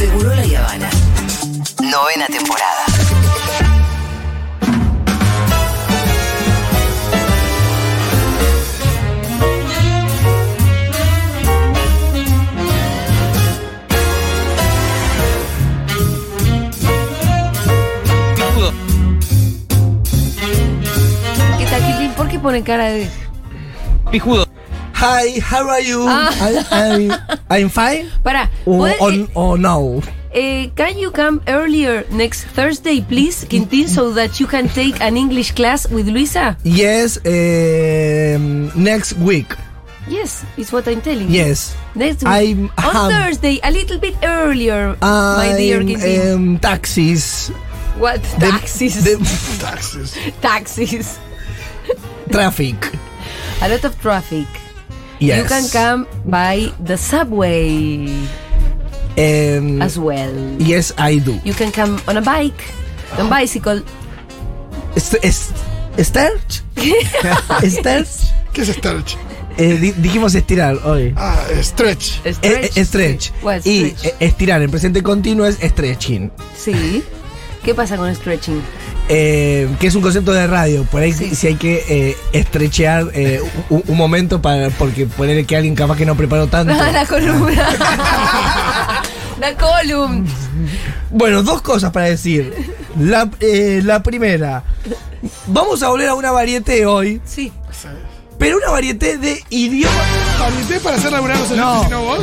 Seguro la Habana. Novena temporada. ¿Qué tal, Quilín? ¿Por qué pone cara de.? Pijudo. Hi, how are you? Ah. I, I'm, I'm fine. Para, O, o- o no. eh, can you come earlier next Thursday, please, Quintín, so that you can take an English class with Luisa? Yes, um, next week. Yes, it's what I'm telling you. Yes. Next week. I'm On um, Thursday, a little bit earlier, my dear Quintín. um, taxis. what? the- Taxis. the- Taxes. Taxis. traffic. A lot of traffic. Yes. You can come by the subway Um, as well. yes, I do. You can come on a bike, on bicycle. Est- est- ¿Stretch? ¿Stretch? ¿Qué es stretch? Eh, di- dijimos estirar hoy. Ah, stretch. Eh, Stretch. eh, stretch. Sí. What, Y stretch? eh, estirar en presente continuo es stretching. Sí. ¿Qué pasa con stretching? Eh, que es un concepto de radio. Por ahí Sí. si hay que eh, estrechear eh, un, un momento para porque poner que alguien capaz que no preparó tanto. la columna. la columna. Bueno, dos cosas para decir. La, eh, la primera, vamos a volver a una varieté hoy, Sí. pero una varieté de idioma. ¿Habilité para hacer laburar los No, oyentes y no vos?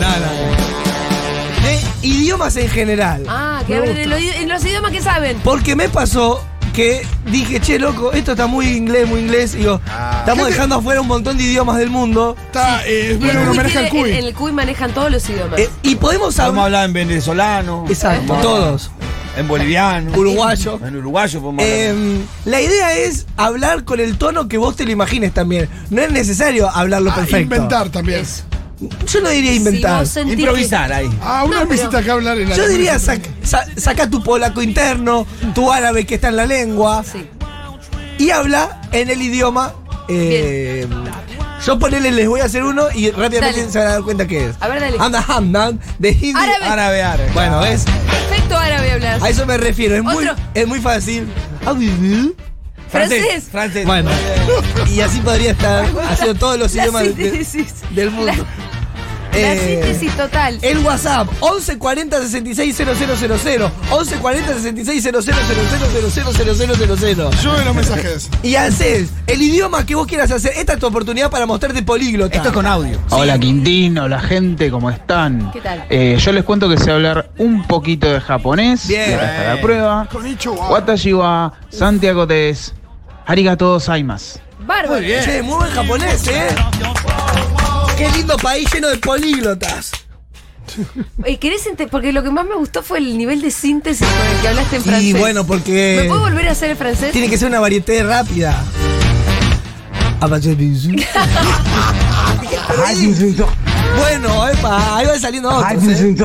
De idiomas en general. Ah, que hablen en los idiomas que saben. Porque me pasó que dije, che, loco, esto está muy inglés, muy inglés. Y digo, estamos ¿Qué te- dejando afuera un montón de idiomas del mundo. Está, eh, es bueno, maneja el cuy. En el CUI manejan todos los idiomas. Eh, y podemos Vamos a hablar. hablar en venezolano, Exacto, Ah. todos. en boliviano, Uruguayo. en uruguayo podemos hablar. Eh, la idea es hablar con el tono que vos te lo imagines también. No es necesario hablarlo Ah, perfecto. inventar también. Yo no diría inventar. Si Improvisar ahí. Ah, una No, hiciste acá hablar en la Yo diría, sac- sa- saca tu polaco interno, tu árabe que está en la lengua, que- Sí. y habla en el idioma. eh, yo ponele, les voy a hacer uno y rápidamente Dale. se van a dar cuenta qué es. A ver, dale. Anda Hamdan de Hindi. Árabe. Árabe, árabe. Bueno, es, Perfecto árabe hablas. a eso me refiero. Es muy, es muy fácil. Francés. Francés. Bueno, y así podría estar haciendo todos los idiomas de- del mundo. La Eh, síntesis total. El WhatsApp 1140 660000 1140 6600000000 Yo veo los mensajes. y haces el idioma que vos quieras hacer. Esta es tu oportunidad para mostrarte políglota. Esto es con audio. Hola Quintín, hola gente, ¿cómo están? ¿Qué tal? Eh, yo les cuento que sé hablar un poquito de japonés. Bien. y ahora está la prueba. Konnichiwa. Watashi wa Santiago des Arigato gozaimasu. Bárbaro. Muy bien. Che, muy buen japonés, ¿eh? Qué lindo país lleno de políglotas. Eh, ¿querés Porque lo que más me gustó fue el nivel de síntesis con el que hablaste en francés. Y bueno, ¿Me porque puedo volver a hacer el francés? tiene que ser una varieté rápida. Bueno, epa, ahí va saliendo otros, ¿eh?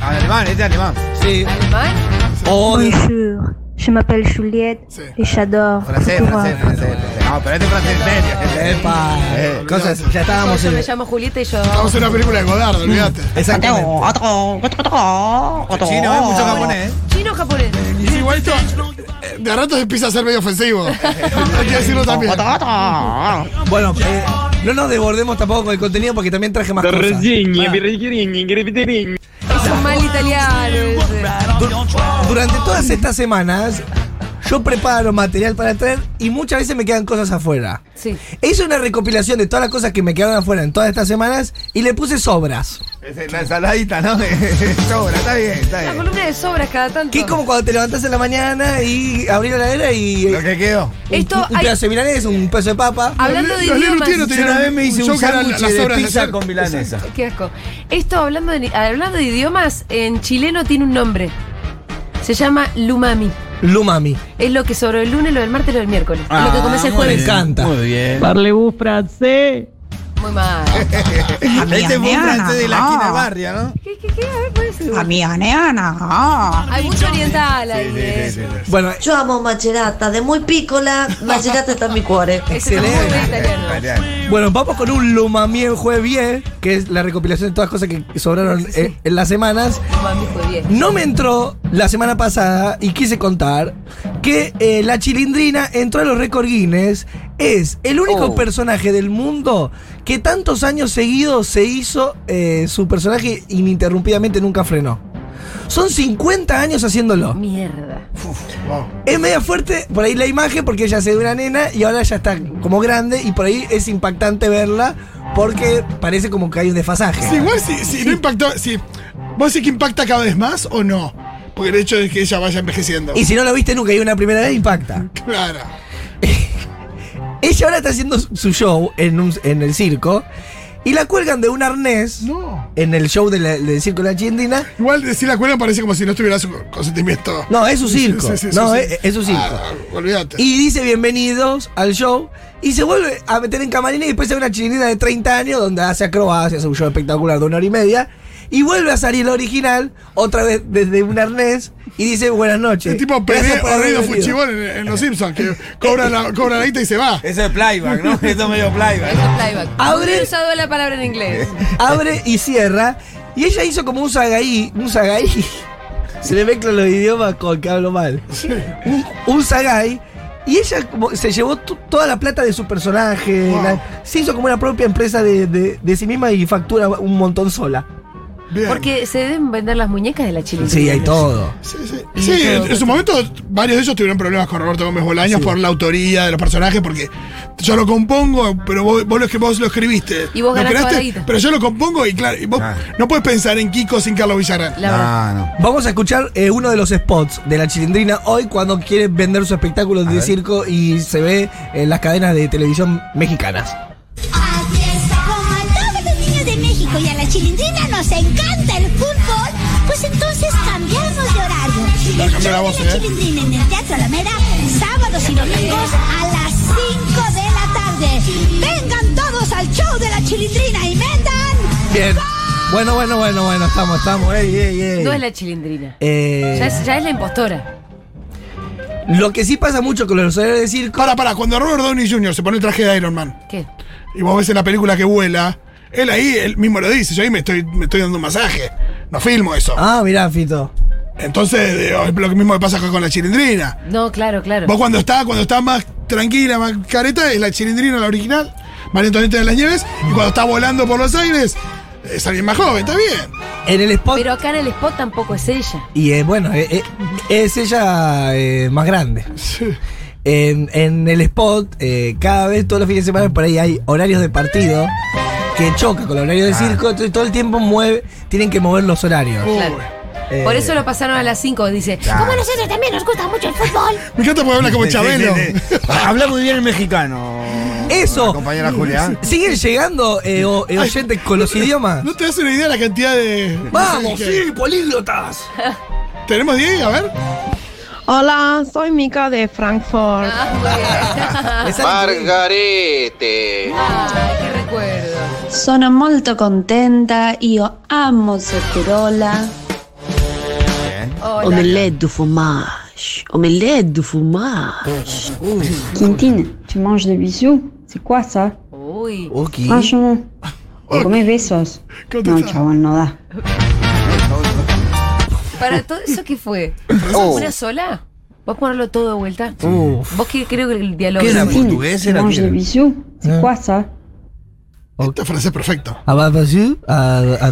Alemán, este alemán. Sí. ¿Alemán? O de- Bonjour, je m'appelle Juliette Sí. et j'adore francés, francés, francés. No, pero este es francés serio. Epa, Eh, cosas, ya estábamos Yo en. me llamo Julieta y yo. Estamos en una película de Godard, olvídate. Exactamente. Chino, es mucho japonés. ¿eh? ¿Chino o japonés? Y sí, igual esto, eh, de a ratos empieza a ser medio ofensivo. Hay que decirlo también. Bueno, eh, no nos desbordemos tampoco con el contenido porque también traje más cosas. Es un mal italiano. ese. Durante todas estas semanas, yo preparo material para traer y muchas veces me quedan cosas afuera. Sí. Hice una recopilación de todas las cosas que me quedaron afuera en todas estas semanas y le puse sobras. Es la ensaladita, ¿no? Sobra, está bien, está Una bien. columna de sobras cada tanto. Que es como cuando te levantás en la mañana y abrís la heladera y. Lo que quedó. un, Esto un hay- pedazo de milanés, un pedazo de papa. Hablando de Los idiomas. Yo una vez me hice un sándwich de pizza con milanesa. Qué asco. Esto, hablando de, hablando de idiomas, en chileno tiene un nombre. Se llama lumami. Lumami. Es lo que sobre el lunes, lo del martes, lo del miércoles. es Ah, lo que comes el jueves. Me encanta. Muy bien. Parlez-vous français? Muy mal. Este fue un francés de la esquina barrio, ¿no? ¿Qué, qué, ¿Qué? A ver, puede ser. Amianeana. Hay mucho oriental ahí. eh. Bueno, Yo amo Macerata, de muy piccola, Macerata está en mi cuore. Ese está muy Excelente. bueno, vamos con un Lumamien Jue Bien, que es la recopilación de todas las cosas que sobraron eh, en las semanas. Mami fue bien. No me entró la semana pasada y quise contar que eh, la chilindrina entró a los récord Guinness. Es el único Oh. personaje del mundo que tantos años seguidos se hizo eh, su personaje ininterrumpidamente nunca frenó. Son 50 años haciéndolo. Mierda. Es media fuerte por ahí la imagen porque ella se ve una nena y ahora ya está como grande y por ahí es impactante verla porque parece como que hay un desfasaje. Sí, igual si, si no impactó. Si, ¿Vos decís que impacta cada vez más o no? Porque el hecho de que ella vaya envejeciendo. Y si no lo viste nunca y una primera vez impacta. Claro. Ella ahora está haciendo su- show en, un- en el circo y la cuelgan de un arnés No. en el show de del circo de la chilindrina. Igual decir la cuerda parece como si no tuviera su consentimiento. No, es su circo. Sí, sí, sí, no. Es, es su circo. Ah, olvídate. Y dice bienvenidos al show y se vuelve a meter en camarina y después hace una chilindrina de 30 años donde hace acrobacias, hace un show espectacular de una hora y media. Y vuelve a salir el original, otra vez desde un arnés, y dice buenas noches. Es tipo Gracias Pelé por o haber Rido venido". Fuchibol en, en Los Simpsons, que cobra la, cobra la guita y se va. Eso es playback, ¿no? Esto es medio playback. Eso es playback. Abre- usado la palabra en inglés. abre y cierra. Y ella hizo como un sagaí, un sagaí. Se le mezclan los idiomas con que hablo mal. Un, un sagaí. Y ella como se llevó toda la plata de su personaje. Wow. la- se hizo como una propia empresa de, de- de sí misma y factura un montón sola. Bien. Porque se deben vender las muñecas de la chilindrina. Sí, hay todo. Sí, sí. Sí, en, en su momento varios de ellos tuvieron problemas con Roberto Gómez Bolaños por la autoría de los personajes, porque yo lo compongo, pero vos, vos, lo, que- vos lo escribiste. Y vos Lo creaste. Pero yo lo compongo y claro, y vos Ah. no puedes pensar en Kiko sin Carlos Villarán. No, no. Vamos a escuchar eh, uno de los spots de la chilindrina hoy cuando quiere vender su espectáculo de ver. circo y se ve en las cadenas de televisión mexicanas. México y a la chilindrina nos encanta el fútbol, pues entonces cambiamos de horario. El show de la ¿eh? chilindrina en el Teatro Alameda, sábados y domingos a las 5 de la tarde. Vengan todos al show de la chilindrina y metan. Bien. Bueno, bueno, bueno, bueno, estamos, estamos. Ey, ey, ey. No es la chilindrina. Eh, Ya es, ya es la impostora. Lo que sí pasa mucho con los horarios de circo. Para, para, cuando Robert Downey Jr. se pone el traje de Iron Man ¿Qué? y vos ves en la película que vuela, él ahí, él mismo lo dice, yo ahí me estoy, me estoy dando un masaje. No filmo eso. Ah, mirá, Fito. Entonces, eh, es lo mismo que pasa con la chilindrina. No, claro, claro. Vos cuando está, cuando está más tranquila, más careta, es la chilindrina, la original, María Antonieta de las Nieves, y cuando está volando por los aires, es alguien más joven, está bien. En el spot. Pero acá en el spot tampoco es ella. y eh, bueno, eh, eh, es ella eh, más grande. En, en el spot, eh, cada vez, todos los fines de semana, por ahí hay horarios de partido que choca con el horario de circo, entonces todo el tiempo mueve, tienen que mover los horarios. Claro. Eh, Por eso lo pasaron a las 5. Dice, Como nosotros también nos gusta mucho el fútbol. Me encanta porque habla como Chabelo. Habla muy bien el mexicano. Eso. Compañera Julia. ¿Siguen llegando eh, o- eh, oyentes con los idiomas? ¿No te das una idea de la cantidad de. ¡Vamos, sí, políglotas! ¿Tenemos 10? A ver. Hola, soy Mika de Frankfurt. Ah. Margarete. Ay. Sono molto contenta, io amo Sotterola. Hola. Omelette du fromage. Omelette du fromage. Quintine, tu manges des bisous C'est quoi ça Uy. Franchement, come besos. ¿Cómo No, chaval, no da. ¿Para todo eso qué fue? Oh. ¿Una sola? ¿Vos ponerlo todo de vuelta? Uf. Vos que creo que el diálogo. ¿Qué era? portugués tu era manges que- des Ah. quoi ça Este francés perfecto. Ababazu, a,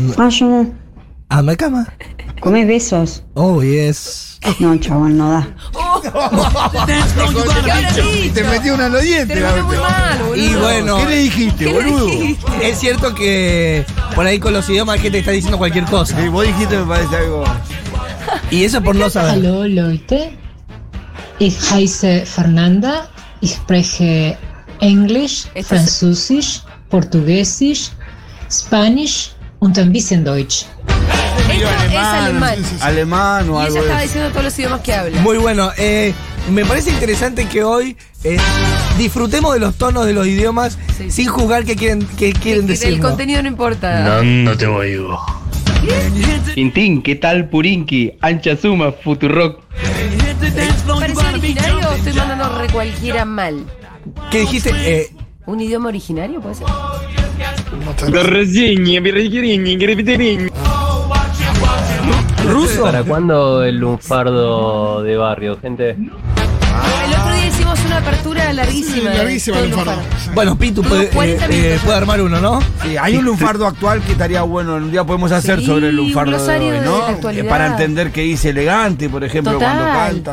mi cama. come besos. Oh, yes. No, chaval, no da. ¿Qué habrás Te metió una en los dientes. muy mal, boludo. Y bueno, ¿Qué le dijiste, ¿Qué le boludo? dijiste? es cierto que por ahí con los idiomas gente está diciendo cualquier cosa. Sí, vos dijiste me parece algo. Y eso por no saber. Hallo Leute, ich heiße Fernanda, ich spreche Englisch, Esto es- Französisch, Portugiesisch, Spanish und ein bisschen Deutsch. Esto es alemán. Alemán o Y algo ella estaba de diciendo todos los idiomas que habla. Muy bueno. eh, me parece interesante que hoy eh, disfrutemos de los tonos de los idiomas Sí. sin juzgar qué quieren, qué quieren decir. el ¿no? contenido no importa. no te oigo. Tintín, ¿qué tal Purinki? Ancha Suma, Futurock. ¿Pareció originario o estoy mandando re cualquiera mal? ¿Qué dijiste? Eh, ¿Un idioma originario puede ser? ¿Ruso? ¿Para cuándo el lunfardo de barrio, gente? El otro día hicimos una apertura larguísima. Sí, larguísima el lunfardo. Bueno, Pitu Tuvimos puede, 40 eh, eh, puede armar uno, ¿no? Sí, hay un lunfardo actual que estaría bueno. Un día podemos hacer Sí, sobre el un lunfardo de hoy, de ¿no? la actualidad. Eh, Para entender qué dice elegante, por ejemplo, Total. cuando canta.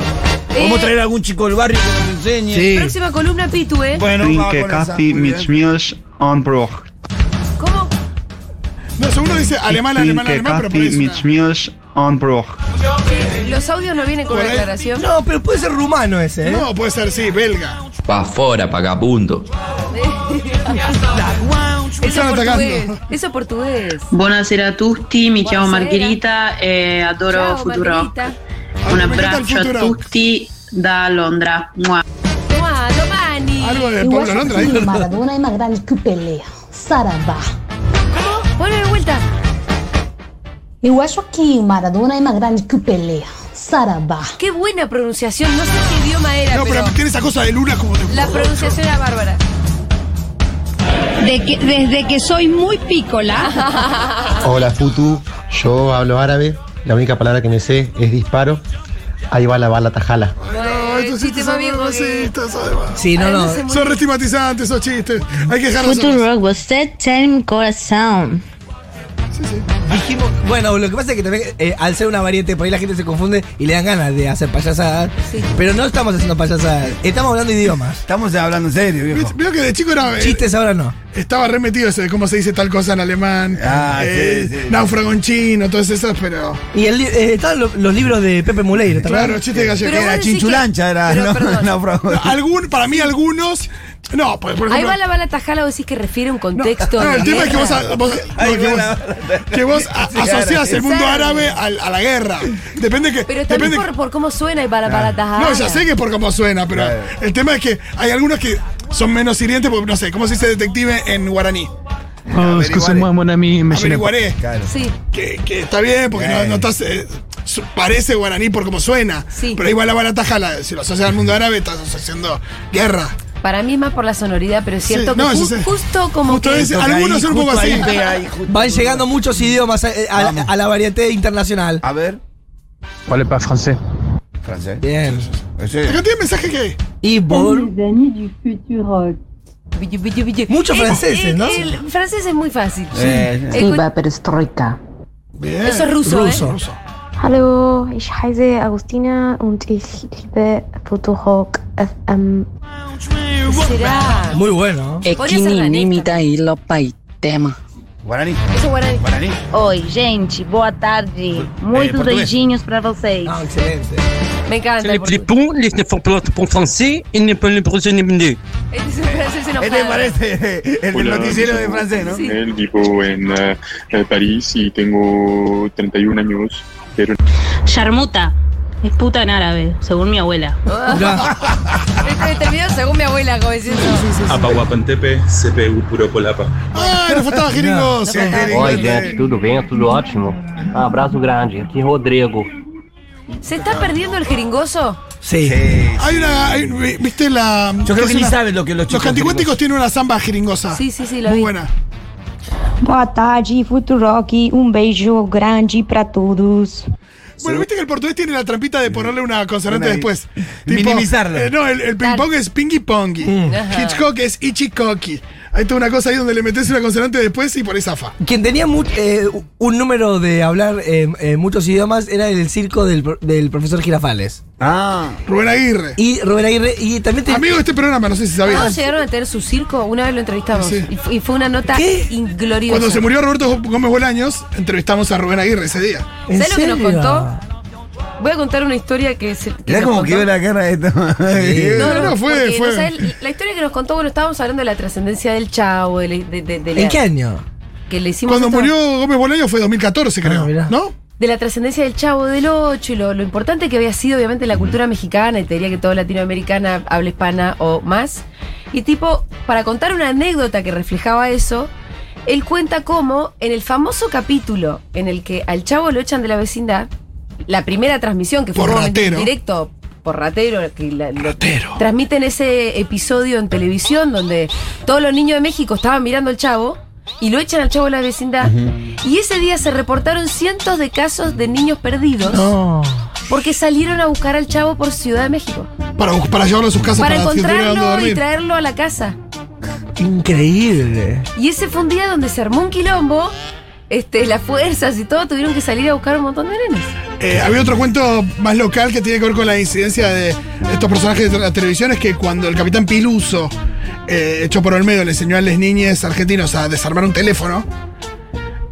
Podemos Eh, traer a algún chico del barrio que nos enseñe. Sí. Próxima columna, Pitu, ¿eh? Bueno, esa. Kaffee mit. Schmiersch und Bruch. ¿Cómo? No, seguro dice alemán, alemán, alemán, pero por Kaffee mit und. Los audios no vienen con Por una ahí- aclaración. No, pero puede ser rumano ese, ¿eh? No, puede ser, sí, belga. Pa' fora, vagabundo. Eso es Están portugués. atacando. Eso es portugués. Buonasera a tutti, mi chiamo Buonasera. Margherita e adoro Ciao. Margherita. Un abbraccio a tutti da Londra. Mua. Mua, domani. Algo de Pablo acho Londra. Maradona é mais grande que Pelé. Saravá. Ponme de vuelta. Eu acho que Maradona é mais grande que Pelé. Saravá. Qué buena pronunciación. No sé qué idioma era, No, pero, pero tiene esa cosa de luna como de. la pronunciación era bárbara. De que- desde que soy muy pícola. Hola Futu, yo hablo árabe, la única palabra que me sé es disparo. Ahí va la bala tajala. No, estos chiste chistes son que- racistas, además. Sí, no, no. Son restigmatizantes esos chistes. Hay que dejarlos. Futurock, você Dijimos, bueno, lo que pasa es que también eh, al ser una variante, por ahí la gente se confunde y le dan ganas de hacer payasadas. Pero no estamos haciendo payasadas, estamos hablando idiomas. Estamos hablando en serio, viejo. Veo que de chico era. eh, Chistes ahora no. Estaba remetido ese de cómo se dice tal cosa en alemán. Ah, eh, sí, sí. Náufrago en chino, todas esas, pero. Y el li- eh, estaban lo- los libros de Pepe Muleiro, ¿te Claro, acuerdas? chiste gallego. Pero Era chinchulancha, que- era. pero, ¿no? perdón. Náufrago. No, algún, para mí, algunos. No, pues, por Ahí ejemplo. va la bala tajala, vos decís que refiere a un contexto. No, de el tema es que vos, vos- Ahí no, que va vos, la- que vos a- Sí, asociás el mundo Exacto. árabe al- a, la guerra. Depende que. Pero también depende por, por cómo suena y para bala tajala. No, ya sé que es por cómo suena, pero Claro. el tema es que hay algunos que son menos hirientes porque no sé, ¿cómo se dice detective en guaraní? Oh, excusez-moi, mon ami, mais je n'ai pas- Averiguaré. Claro. Sí. Que, que está bien, porque no, Bien. no estás. eh, su- parece guaraní por cómo suena. Sí. Pero igual la bala tajala, si lo asocias al mundo árabe, estás haciendo guerra. Para mí es más por la sonoridad, pero es cierto Sí, no, que ju- sí. justo como Justo que. ese- algunos son un poco así. Van llegando muchos idiomas eh, a, a- a la variante internacional. A ver, Parle pas français. francés. Bien. Ese- Acá tiene mensaje que. Y por. billu. Muchos franceses, ¿no? El francés es muy fácil. Escu- Viva Perestroika. Bien. Eso es ruso, Ruso. ¿eh? Hallo, ich heiße Agustina und ich liebe Futurock. Será. Muy bueno. Ser danesa. ilo paitema. Guaraní. Eso es guaraní. Guaraní. Oi, gente, boa tarde. Muitos português. beijinhos pra vocês. Ah, excelente. Me encanta. Les el portugués. flipons, les ne font pas pour français, ils ne peuvent un francés enojado. Este parece el del noticiero de francés, ¿no? Sí. Él vivo en eh, eh, París y tengo 31 años, pero Sharmuta. Es puta en árabe, según mi abuela. Este terminó según mi abuela, como diciendo. Apaguapantepe, CPU puro polapa. ¡Ah, nos faltaba jeringoso! Oi, gente, tudo bem? Tudo ótimo? Um abraço grande. Aqui Rodrigo. ¿Se está perdiendo el jeringoso? Sí. Hay una. hay- ¿Viste la.? Yo creo que ni saben lo que los Los chicos canticuénticos tienen una samba jeringosa. Sí, sí, sí, la Muy vi. buena. Boa tarde, Futurock. Um beijo grande pra todos. Bueno, viste que el portugués tiene la trampita de ponerle una consonante Una- después. minimizarlo. eh, no, el, el ping pong es pingy pongy. Ajá. Hitchcock es ichikoki. Hay toda una cosa ahí donde le metes una consonante después y por ahí zafa. Quien tenía mu- eh, un número de hablar eh, eh, muchos idiomas era el circo del, pro- del profesor Girafales. Ah. Rubén Aguirre. Y Rubén Aguirre, y también te- Amigo de este programa, no sé si ¿Cómo sabías. llegaron a tener su circo? Una vez lo entrevistamos. Sí. Y, fu- y fue una nota ingloriosa. Cuando se murió Roberto Gómez Bolaños, entrevistamos a Rubén Aguirre ese día. ¿En ¿Sabes lo que nos contó? Voy a contar una historia que se. Mirá nos cómo contó. quedó la cara de esto. No, no, No, fue- fue- no la historia que nos contó, bueno, estábamos hablando de la trascendencia del chavo, de, de, de- de la- ¿En qué año? que le hicimos Cuando esto- murió Gómez Bolaños fue 2014, creo. Ah, mirá. ¿No? de la trascendencia del chavo del 8 y lo, lo importante que había sido obviamente la cultura mexicana y te diría que toda latinoamericana habla hispana o más. Y tipo, para contar una anécdota que reflejaba eso, Él cuenta cómo en el famoso capítulo en el que al chavo lo echan de la vecindad, la primera transmisión que fue Por ratero. directo por ratero, que la- lo- transmiten ese episodio en televisión donde todos los niños de México estaban mirando al chavo y lo echan al chavo de la vecindad. Y ese día se reportaron cientos de casos de niños perdidos porque salieron a buscar al chavo por Ciudad de México. Para, llevarlo a sus casas Para encontrarlo y traerlo a la casa. Increíble. Y ese fue un día donde se armó un quilombo. Este, las fuerzas y todo tuvieron que salir a buscar un montón de nenes. Eh, había otro cuento más local que tiene que ver con la incidencia de estos personajes de la televisión, es que cuando el capitán Piluso, eh, hecho por Olmedo, le enseñó a las niñas argentinos a desarmar un teléfono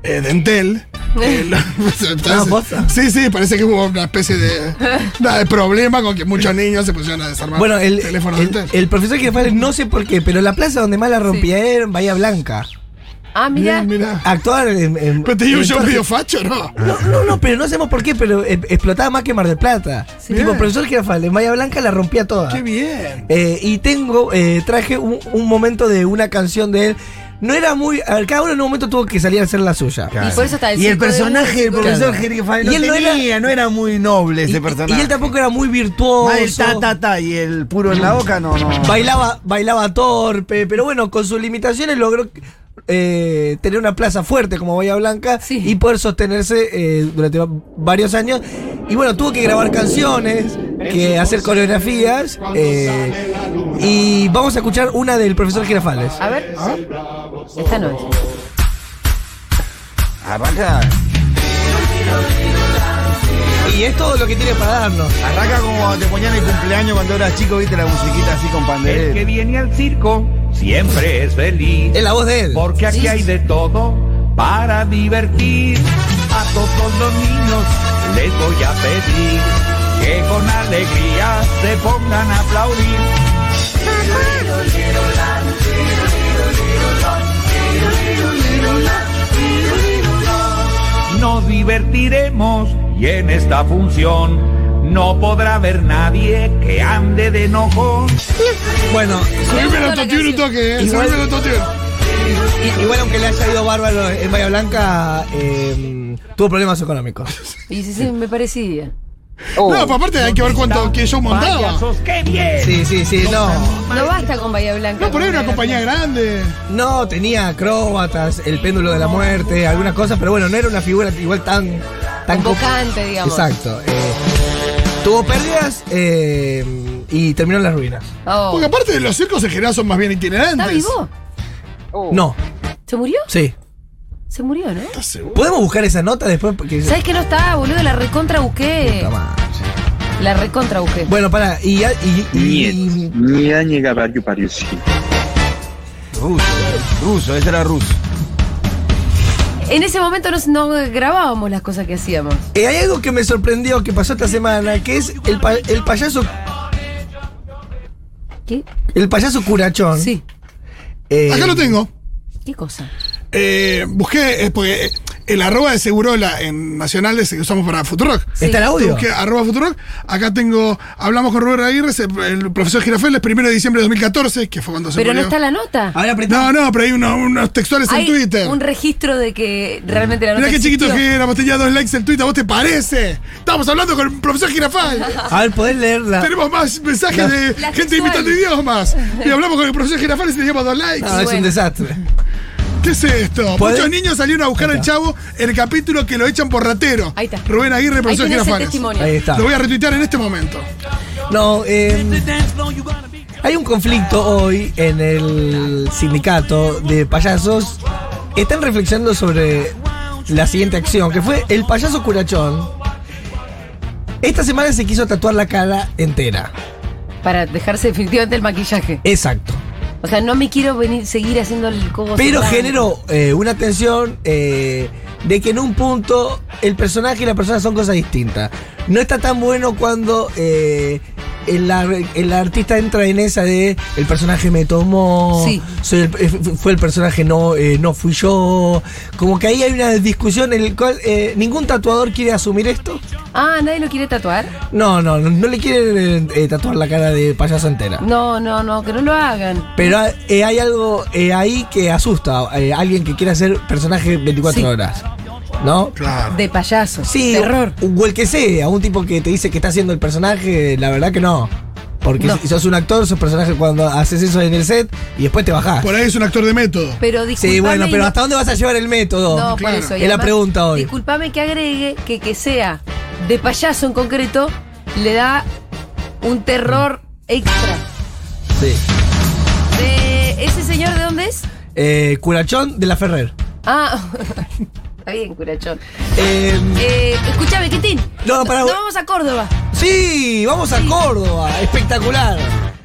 eh, de Entel. eh, lo- entonces- sí, sí, parece que hubo una especie de, nada, de problema con que muchos niños se pusieron a desarmar Bueno, el, teléfonos de el, Entel. el profesor Girafales, no sé por qué, pero la plaza donde más la rompía era en Bahía Blanca. Ah, mira. Actuar en. en- Pero un en show Torque- medio facho, ¿no? No, no, no, pero no sabemos por qué, pero eh, explotaba más que Mar del Plata. Tipo, profesor Girafales, en Bahía Blanca la rompía toda. Qué bien. Eh, y tengo, eh, traje un, un momento de una canción de él. No era muy. A ver, cada uno en un momento tuvo que salir a hacer la suya. Y por eso está el Y el circo de personaje del profesor Claro. Y no él no era- tenía, no era muy noble ese Y, personaje. y él tampoco era muy virtuoso. Más el ta, ta, ta y el puro en la boca, no, no. Bailaba, bailaba torpe, pero bueno, con sus limitaciones logró eh, tener una plaza fuerte como Bahía Blanca y poder sostenerse eh, durante va- varios años. Y bueno, tuvo que grabar canciones, que hacer coreografías. eh, y vamos a escuchar una del profesor Girafales. A ver. Esta no es. Arranca. Y es todo lo que tiene para darnos. Arranca como te ponían el cumpleaños cuando eras chico, viste la musiquita así con El que pandereta. viene al circo siempre es feliz. Es la voz de él. Porque aquí Sí. hay de todo para divertir. A todos los niños les voy a pedir que con alegría se pongan a aplaudir. Nos divertiremos y en esta función no podrá haber nadie que ande de enojón. Bueno, Subime el autotune un toque, eh. Igual- Subime igual aunque le haya ido bárbaro en Bahía Blanca, eh, tuvo problemas económicos. Y sí, sí, me parecía. No, pero aparte hay que ver cuánto que show montaba. Payasos, qué bien. Sí, sí, sí, no. No basta con Bahía Blanca. No, por ahí una compañía Blanca. grande. No, tenía acróbatas, el péndulo de la muerte, algunas cosas, pero bueno, no era una figura igual tan. tan co- Convocante, digamos. Exacto. eh, Tuvo pérdidas eh, y terminó en las ruinas. Oh. Porque aparte de los circos en general son más bien itinerantes. ¿Está vivo? Oh. No. ¿Se murió? Sí. Se murió, ¿no? ¿Estás seguro? ¿Podemos buscar esa nota después? Porque... ¿Sabes que no está, boludo? La recontra busqué. La recontra busqué. Bueno, para. Y. y, y... Eh, ruso, ese era ruso. En ese momento no, no grabábamos las cosas que hacíamos. eh, hay algo que me sorprendió que pasó esta semana, que es el, pa- el payaso. ¿Qué? El payaso curachón. Sí. Eh, Acá lo tengo. ¿Qué cosa? Eh, busqué, eh, porque eh, el arroba de Segurola en Nacional ese que usamos para Futurock. ¿Está el audio? Busqué arroba Futurock. Acá tengo, hablamos con Rubén Aguirre, el profesor Girafel, primero de diciembre de 2014, que fue cuando se Pero no está la nota. Ahora. No, no, pero hay uno- unos textuales en Twitter. un registro de que realmente la nota Mirá qué chiquito que éramos, tenía dos likes en Twitter, ¿a vos te parece? Estamos hablando con el profesor Girafal. A ver, podés leerla. Tenemos más mensajes La- de La gente textual. imitando idiomas. Y hablamos con el profesor Girafal y teníamos dos likes. No, es un desastre. ¿Qué es esto? Muchos niños salieron a buscar al chavo en el capítulo que lo echan por ratero. Ahí está. Rubén Aguirre, Ahí profesor testimonio. Ahí está. Lo voy a retuitear en este momento. No, eh, hay un conflicto hoy en el sindicato de payasos. Están reflexionando sobre la siguiente acción, que fue el payaso curachón. Esta semana se quiso tatuar la cara entera. Para dejarse definitivamente el maquillaje. Exacto. O sea, no me quiero venir seguir haciendo el cobo. Pero generó eh, una tensión eh, de que en un punto el personaje y la persona son cosas distintas. No está tan bueno cuando eh, el, el artista entra en esa de el personaje me tomó, Sí. soy el- eh, fu- fue el personaje, no, eh, no fui yo. Como que ahí hay una discusión en la cual eh, ningún tatuador quiere asumir esto. Ah, ¿nadie lo quiere tatuar? No, no, no, no le quieren eh, tatuar la cara de payaso entera. No, no, no, que no lo hagan. Pero eh, hay algo eh, ahí que asusta. eh, alguien que quiera ser personaje 24 Sí. horas. ¿No? Claro. De payaso. Sí, Terror. O, o el que sea, un tipo que te dice que está haciendo el personaje, la verdad que no. Porque No. si sos un actor, sos personaje cuando haces eso en el set y después te bajás. Por ahí es un actor de método. Pero disculpame. Sí, bueno, pero ¿hasta dónde vas a llevar el método? No, por eso. y Es la pregunta hoy. Disculpame que agregue que que sea de payaso en concreto le da un terror extra. Sí. De- ¿Ese señor de dónde es? Eh, Curachón de la Ferrer. Ah, está bien, curachón. Eh, Eh, escúchame, Quintín. No, pará. Nos vamos a Córdoba. sí, vamos a Córdoba. Espectacular.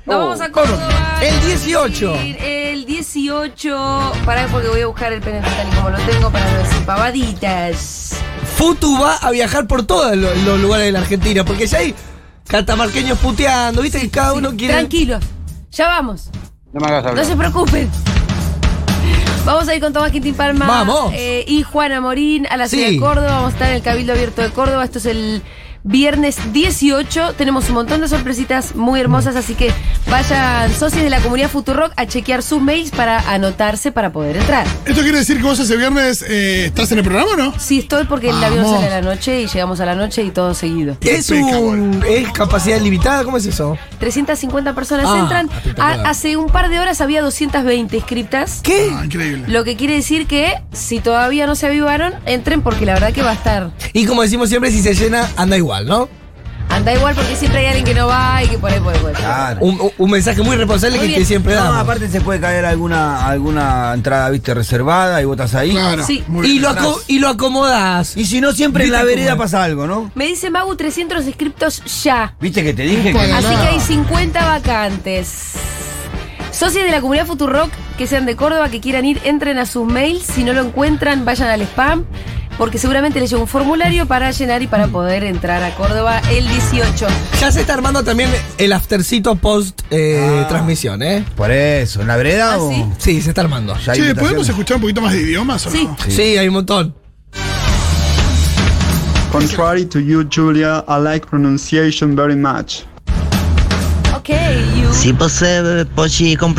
Nos vamos a Córdoba. El 18. El 18. Pará, porque voy a buscar el PNT tal y como lo tengo para no decir pavaditas. Futu va a viajar por todos lo- los lugares de la Argentina, porque ya hay catamarqueños puteando, ¿viste? que cada uno quiere. Tranquilos. Ya vamos. No me hagas No se preocupen. Vamos a ir con Tomás Quintín Palma Vamos. eh, y Juana Morín a la ciudad Sí. de Córdoba. Vamos a estar en el Cabildo Abierto de Córdoba. Esto es el viernes 18. Tenemos un montón de sorpresitas muy hermosas, así que vayan socios de la comunidad Futurock a chequear sus mails para anotarse para poder entrar. ¿Esto quiere decir que vos ese viernes eh, estás en el programa o no? Sí, estoy porque el avión sale a la noche y llegamos a la noche y todo seguido. ¿Es, un, ¿Es capacidad limitada? ¿Cómo es eso? 350 personas Ah, entran. A- hace un par de horas había 220 inscriptas. ¿Qué? Ah, increíble. Lo que quiere decir que si todavía no se avivaron, entren porque la verdad que va a estar. Y como decimos siempre, si se llena, anda igual, ¿no? Anda igual porque siempre hay alguien que no va y que por ahí puede. puede. Claro. Un, mensaje muy responsable Muy que, que siempre No, damos. aparte se puede caer alguna alguna entrada, viste, reservada y votas ahí. Claro. Sí. y, lo y lo acomodás. Y si no, siempre en la ¿Viste vereda pasa algo, ¿no? Me dice Magu 300 inscriptos ya. ¿Viste que te dije que Así nada. que hay 50 vacantes. Socios de la comunidad Futurock que sean de Córdoba, que quieran ir, entren a sus mails. Si no lo encuentran, vayan al spam. Porque seguramente les llega un formulario para llenar y para poder entrar a Córdoba el 18. Ya se está armando también el aftercito post eh, Ah. transmisión, ¿eh? Por eso, ¿en la vereda Ah, o...? sí. Sí, se está armando. Ya Che, ¿podemos escuchar un poquito más de idiomas o Sí. no? Sí, hay un montón. Contrary to you, Julia, I like pronunciation very much. Ok, you. Si você pode comprar